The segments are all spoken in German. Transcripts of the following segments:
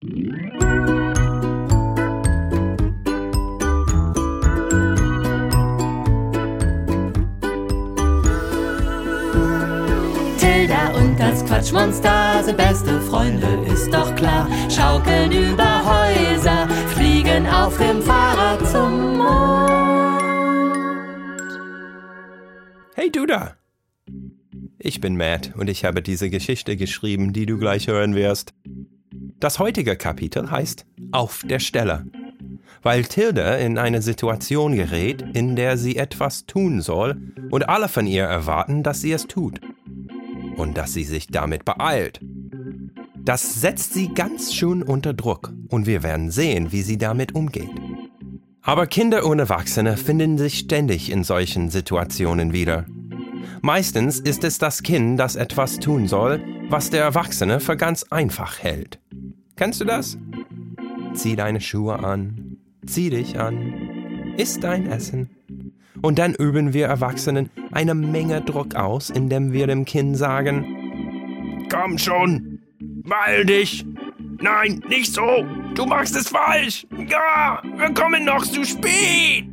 Tilda und das Quatschmonster sind beste Freunde, ist doch klar. Schaukeln über Häuser, fliegen auf dem Fahrrad zum Mond. Hey du da! Ich bin Matt und ich habe diese Geschichte geschrieben, die du gleich hören wirst. Das heutige Kapitel heißt Auf der Stelle, weil Tilda in eine Situation gerät, in der sie etwas tun soll und alle von ihr erwarten, dass sie es tut und dass sie sich damit beeilt. Das setzt sie ganz schön unter Druck und wir werden sehen, wie sie damit umgeht. Aber Kinder und Erwachsene finden sich ständig in solchen Situationen wieder. Meistens ist es das Kind, das etwas tun soll, was der Erwachsene für ganz einfach hält. Kennst du das? Zieh deine Schuhe an, zieh dich an, iss dein Essen. Und dann üben wir Erwachsenen eine Menge Druck aus, indem wir dem Kind sagen, Komm schon, beeil dich. Nein, nicht so. Du machst es falsch. Ja, wir kommen noch zu spät.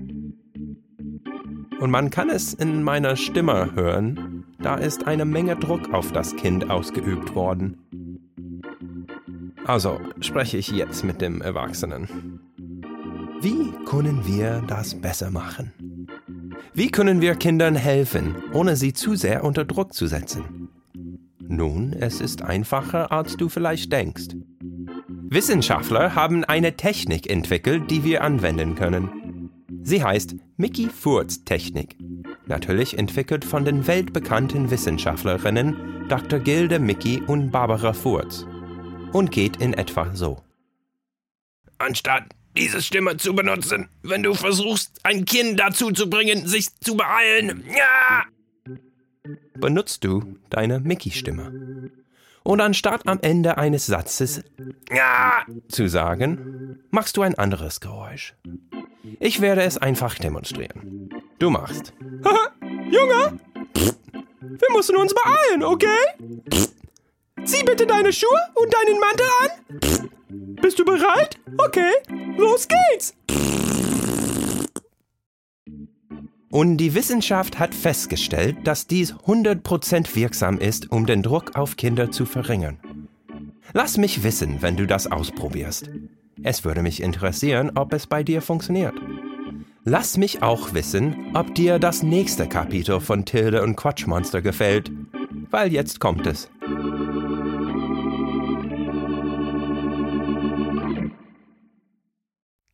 Und man kann es in meiner Stimme hören, da ist eine Menge Druck auf das Kind ausgeübt worden. Also spreche ich jetzt mit dem Erwachsenen. Wie können wir das besser machen? Wie können wir Kindern helfen, ohne sie zu sehr unter Druck zu setzen? Nun, es ist einfacher, als du vielleicht denkst. Wissenschaftler haben eine Technik entwickelt, die wir anwenden können. Sie heißt Mickey Furz Technik. Natürlich entwickelt von den weltbekannten Wissenschaftlerinnen Dr. Gilde Mickey und Barbara Furz. Und geht in etwa so. Anstatt diese Stimme zu benutzen, wenn du versuchst, ein Kind dazu zu bringen, sich zu beeilen. Ja! Benutzt du deine Mickey-Stimme. Und anstatt am Ende eines Satzes Ja zu sagen, machst du ein anderes Geräusch. Ich werde es einfach demonstrieren. Du machst. Haha, Junge! Wir müssen uns beeilen, okay? Zieh bitte deine Schuhe und deinen Mantel an. Bist du bereit? Okay, los geht's! Und die Wissenschaft hat festgestellt, dass dies 100% wirksam ist, um den Druck auf Kinder zu verringern. Lass mich wissen, wenn du das ausprobierst. Es würde mich interessieren, ob es bei dir funktioniert. Lass mich auch wissen, ob dir das nächste Kapitel von Tilde und Quatschmonster gefällt, weil jetzt kommt es.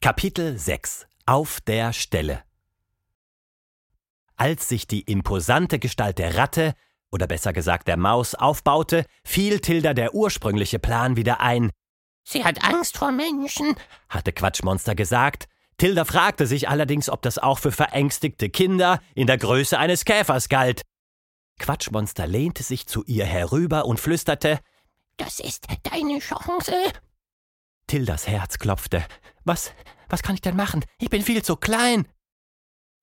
Kapitel 6 Auf der Stelle Als sich die imposante Gestalt der Ratte, oder besser gesagt der Maus, aufbaute, fiel Tilda der ursprüngliche Plan wieder ein. Sie hat Angst vor Menschen, hatte Quatschmonster gesagt. Tilda fragte sich allerdings, ob das auch für verängstigte Kinder in der Größe eines Käfers galt. Quatschmonster lehnte sich zu ihr herüber und flüsterte Das ist deine Chance. Tildas Herz klopfte. Was, was kann ich denn machen? Ich bin viel zu klein.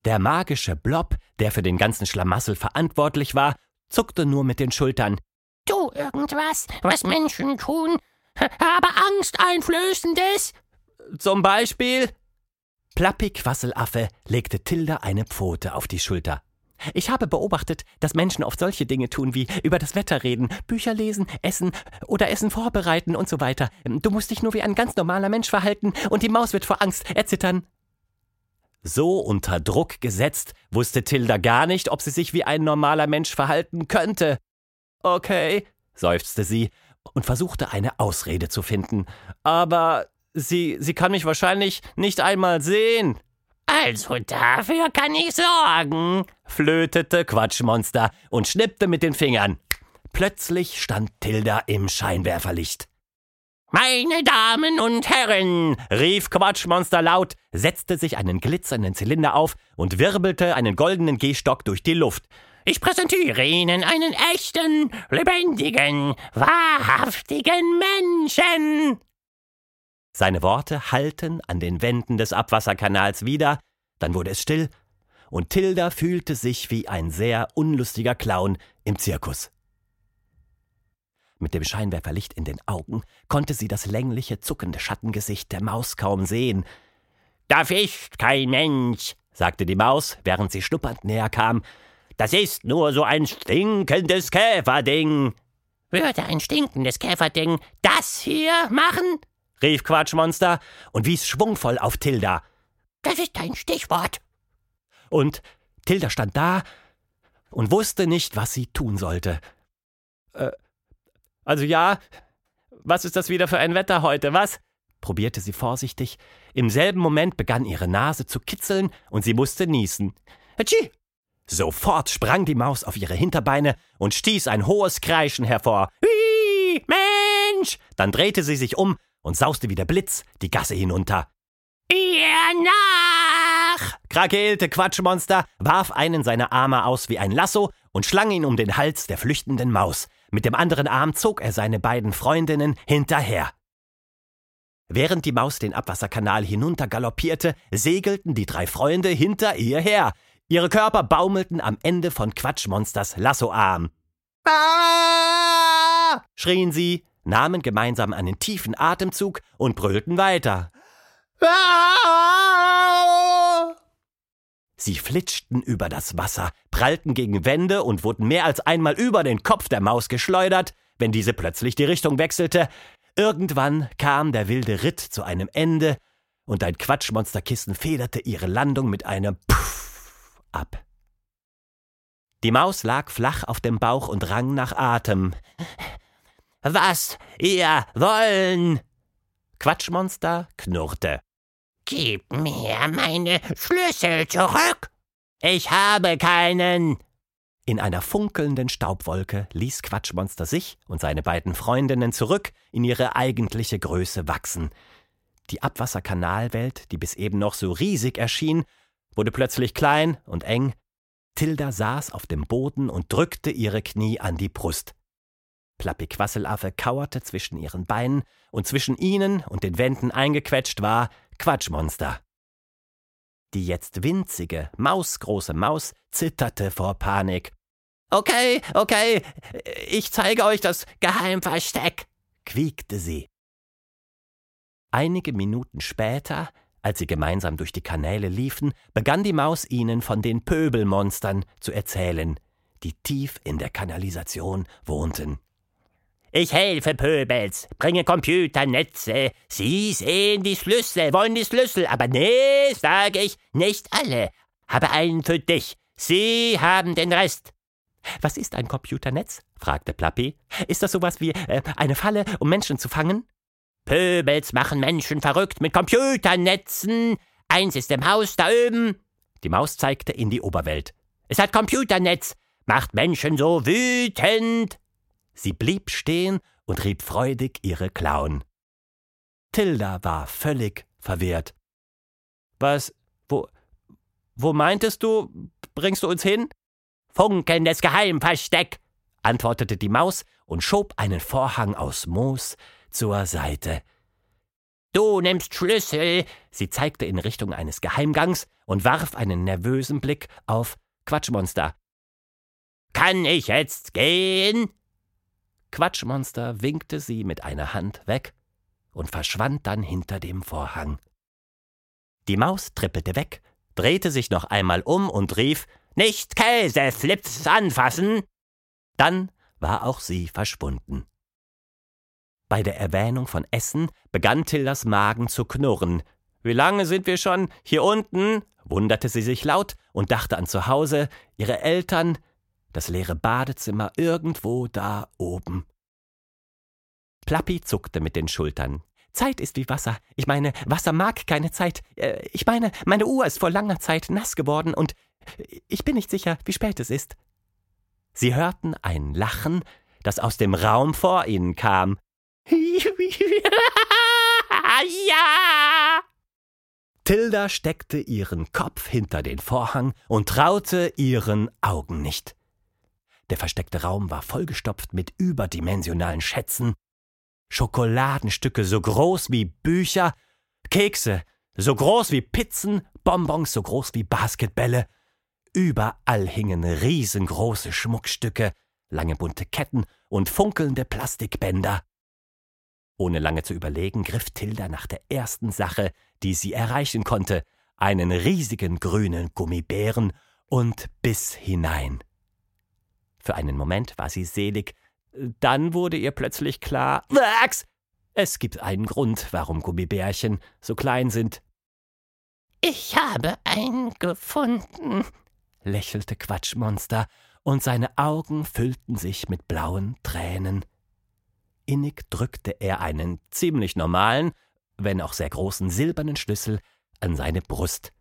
Der magische Blob, der für den ganzen Schlamassel verantwortlich war, zuckte nur mit den Schultern. Tu irgendwas, was Menschen tun, aber angsteinflößendes. Zum Beispiel. Plappi Quasselaffe legte Tilda eine Pfote auf die Schulter. Ich habe beobachtet, dass Menschen oft solche Dinge tun wie über das Wetter reden, Bücher lesen, essen oder Essen vorbereiten und so weiter. Du musst dich nur wie ein ganz normaler Mensch verhalten und die Maus wird vor Angst erzittern. So unter Druck gesetzt, wusste Tilda gar nicht, ob sie sich wie ein normaler Mensch verhalten könnte. Okay, seufzte sie und versuchte eine Ausrede zu finden. Aber sie, sie kann mich wahrscheinlich nicht einmal sehen. Also dafür kann ich sorgen, flötete Quatschmonster und schnippte mit den Fingern. Plötzlich stand Tilda im Scheinwerferlicht. Meine Damen und Herren, rief Quatschmonster laut, setzte sich einen glitzernden Zylinder auf und wirbelte einen goldenen Gehstock durch die Luft. Ich präsentiere Ihnen einen echten, lebendigen, wahrhaftigen Menschen. Seine Worte hallten an den Wänden des Abwasserkanals wieder, dann wurde es still, und Tilda fühlte sich wie ein sehr unlustiger Clown im Zirkus. Mit dem Scheinwerferlicht in den Augen konnte sie das längliche, zuckende Schattengesicht der Maus kaum sehen. Da fischt kein Mensch, sagte die Maus, während sie schnuppernd näher kam. Das ist nur so ein stinkendes Käferding. Würde ein stinkendes Käferding das hier machen? rief Quatschmonster und wies schwungvoll auf Tilda. Das ist ein Stichwort. Und Tilda stand da und wusste nicht, was sie tun sollte. Äh, also ja, was ist das wieder für ein Wetter heute, was? probierte sie vorsichtig. Im selben Moment begann ihre Nase zu kitzeln und sie musste niesen. Hatschi! Sofort sprang die Maus auf ihre Hinterbeine und stieß ein hohes Kreischen hervor. Hui, Mensch! Dann drehte sie sich um und sauste wie der Blitz die Gasse hinunter. Ihr nach! krakeelte Quatschmonster, warf einen seiner Arme aus wie ein Lasso und schlang ihn um den Hals der flüchtenden Maus. Mit dem anderen Arm zog er seine beiden Freundinnen hinterher. Während die Maus den Abwasserkanal hinuntergaloppierte, segelten die drei Freunde hinter ihr her. Ihre Körper baumelten am Ende von Quatschmonsters Lassoarm. Ah! schrien sie, nahmen gemeinsam einen tiefen Atemzug und brüllten weiter. Sie flitschten über das Wasser, prallten gegen Wände und wurden mehr als einmal über den Kopf der Maus geschleudert, wenn diese plötzlich die Richtung wechselte. Irgendwann kam der wilde Ritt zu einem Ende und ein Quatschmonsterkissen federte ihre Landung mit einem Puff ab. Die Maus lag flach auf dem Bauch und rang nach Atem. Was ihr wollen? Quatschmonster knurrte. Gib mir meine Schlüssel zurück. Ich habe keinen. In einer funkelnden Staubwolke ließ Quatschmonster sich und seine beiden Freundinnen zurück in ihre eigentliche Größe wachsen. Die Abwasserkanalwelt, die bis eben noch so riesig erschien, wurde plötzlich klein und eng. Tilda saß auf dem Boden und drückte ihre Knie an die Brust. Plappi Quasselaffe kauerte zwischen ihren Beinen und zwischen ihnen und den Wänden eingequetscht war Quatschmonster. Die jetzt winzige, mausgroße Maus zitterte vor Panik. Okay, okay, ich zeige euch das Geheimversteck, quiekte sie. Einige Minuten später, als sie gemeinsam durch die Kanäle liefen, begann die Maus ihnen von den Pöbelmonstern zu erzählen, die tief in der Kanalisation wohnten. Ich helfe Pöbels, bringe Computernetze. Sie sehen die Schlüssel, wollen die Schlüssel, aber nee, sage ich, nicht alle. Habe einen für dich. Sie haben den Rest. Was ist ein Computernetz? fragte Plappi. Ist das sowas wie äh, eine Falle, um Menschen zu fangen? Pöbels machen Menschen verrückt mit Computernetzen. Eins ist im Haus da oben. Die Maus zeigte in die Oberwelt. Es hat Computernetz, macht Menschen so wütend. Sie blieb stehen und rieb freudig ihre Klauen. Tilda war völlig verwirrt. Was, wo, wo meintest du, bringst du uns hin? Funkelndes Geheimversteck, antwortete die Maus und schob einen Vorhang aus Moos zur Seite. Du nimmst Schlüssel. Sie zeigte in Richtung eines Geheimgangs und warf einen nervösen Blick auf Quatschmonster. Kann ich jetzt gehen? Quatschmonster winkte sie mit einer Hand weg und verschwand dann hinter dem Vorhang. Die Maus trippelte weg, drehte sich noch einmal um und rief Nicht Käseflips anfassen. Dann war auch sie verschwunden. Bei der Erwähnung von Essen begann Tildas Magen zu knurren. Wie lange sind wir schon hier unten? wunderte sie sich laut und dachte an zu Hause, ihre Eltern, das leere Badezimmer irgendwo da oben. Plappi zuckte mit den Schultern. Zeit ist wie Wasser. Ich meine, Wasser mag keine Zeit. Äh, ich meine, meine Uhr ist vor langer Zeit nass geworden und ich bin nicht sicher, wie spät es ist. Sie hörten ein Lachen, das aus dem Raum vor ihnen kam. ja! Tilda steckte ihren Kopf hinter den Vorhang und traute ihren Augen nicht. Der versteckte Raum war vollgestopft mit überdimensionalen Schätzen, Schokoladenstücke so groß wie Bücher, Kekse so groß wie Pizzen, Bonbons so groß wie Basketbälle. Überall hingen riesengroße Schmuckstücke, lange bunte Ketten und funkelnde Plastikbänder. Ohne lange zu überlegen, griff Tilda nach der ersten Sache, die sie erreichen konnte, einen riesigen grünen Gummibären und biss hinein. Für einen Moment war sie selig, dann wurde ihr plötzlich klar, Wachs! Es gibt einen Grund, warum Gummibärchen so klein sind. Ich habe einen gefunden, lächelte Quatschmonster, und seine Augen füllten sich mit blauen Tränen. Innig drückte er einen ziemlich normalen, wenn auch sehr großen silbernen Schlüssel an seine Brust.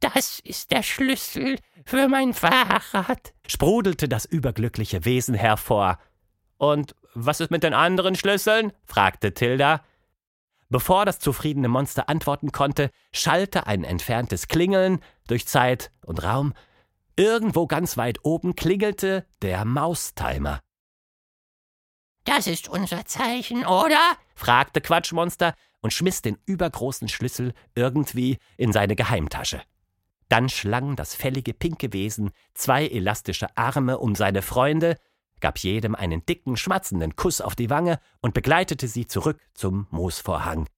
Das ist der Schlüssel für mein Fahrrad, sprudelte das überglückliche Wesen hervor. Und was ist mit den anderen Schlüsseln? fragte Tilda. Bevor das zufriedene Monster antworten konnte, schallte ein entferntes Klingeln durch Zeit und Raum. Irgendwo ganz weit oben klingelte der Maustimer. Das ist unser Zeichen, oder? fragte Quatschmonster und schmiss den übergroßen Schlüssel irgendwie in seine Geheimtasche. Dann schlang das fällige pinke Wesen zwei elastische Arme um seine Freunde, gab jedem einen dicken, schmatzenden Kuss auf die Wange und begleitete sie zurück zum Moosvorhang.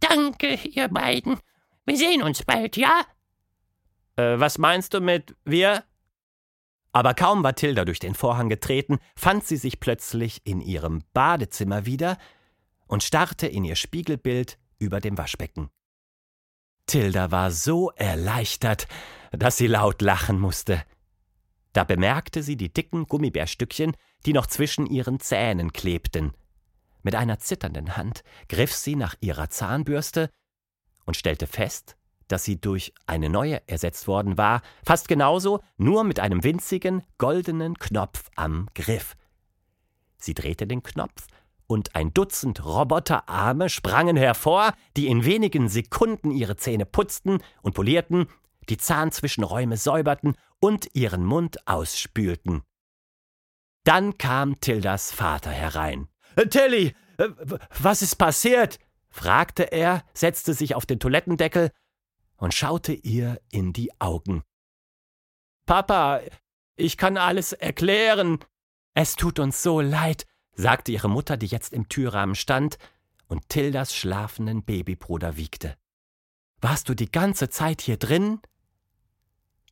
Danke, ihr beiden. Wir sehen uns bald, ja? Äh, was meinst du mit wir? Aber kaum war Tilda durch den Vorhang getreten, fand sie sich plötzlich in ihrem Badezimmer wieder und starrte in ihr Spiegelbild über dem Waschbecken. Tilda war so erleichtert, dass sie laut lachen musste. Da bemerkte sie die dicken Gummibärstückchen, die noch zwischen ihren Zähnen klebten. Mit einer zitternden Hand griff sie nach ihrer Zahnbürste und stellte fest, dass sie durch eine neue ersetzt worden war, fast genauso, nur mit einem winzigen, goldenen Knopf am Griff. Sie drehte den Knopf, und ein Dutzend Roboterarme sprangen hervor, die in wenigen Sekunden ihre Zähne putzten und polierten, die Zahnzwischenräume säuberten und ihren Mund ausspülten. Dann kam Tildas Vater herein. Äh, Tilly, äh, was ist passiert? fragte er, setzte sich auf den Toilettendeckel und schaute ihr in die Augen. Papa, ich kann alles erklären. Es tut uns so leid, sagte ihre Mutter, die jetzt im Türrahmen stand und Tildas schlafenden Babybruder wiegte. Warst du die ganze Zeit hier drin?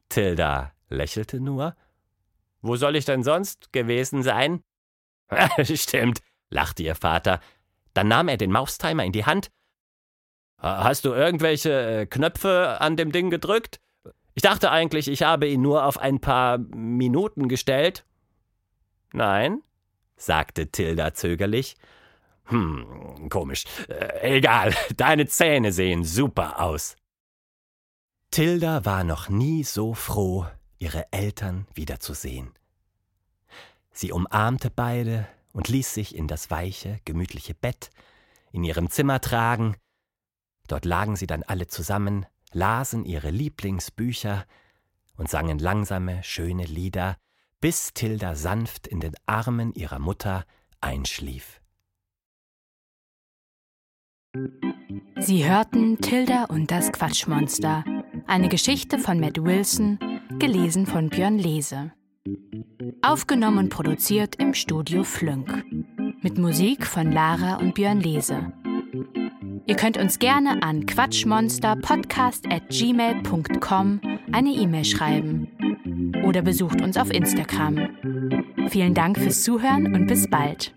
Tilda lächelte nur. Wo soll ich denn sonst gewesen sein? Stimmt, lachte ihr Vater. Dann nahm er den Maustimer in die Hand. Hast du irgendwelche äh, Knöpfe an dem Ding gedrückt? Ich dachte eigentlich, ich habe ihn nur auf ein paar Minuten gestellt. Nein, sagte Tilda zögerlich. Hm, komisch. Äh, egal, deine Zähne sehen super aus. Tilda war noch nie so froh, ihre Eltern wiederzusehen. Sie umarmte beide und ließ sich in das weiche, gemütliche Bett in ihrem Zimmer tragen. Dort lagen sie dann alle zusammen, lasen ihre Lieblingsbücher und sangen langsame, schöne Lieder, bis Tilda sanft in den Armen ihrer Mutter einschlief. Sie hörten Tilda und das Quatschmonster, eine Geschichte von Matt Wilson, gelesen von Björn Lese. Aufgenommen und produziert im Studio Flünk. Mit Musik von Lara und Björn Lese. Ihr könnt uns gerne an quatschmonsterpodcast.gmail.com eine E-Mail schreiben oder besucht uns auf Instagram. Vielen Dank fürs Zuhören und bis bald.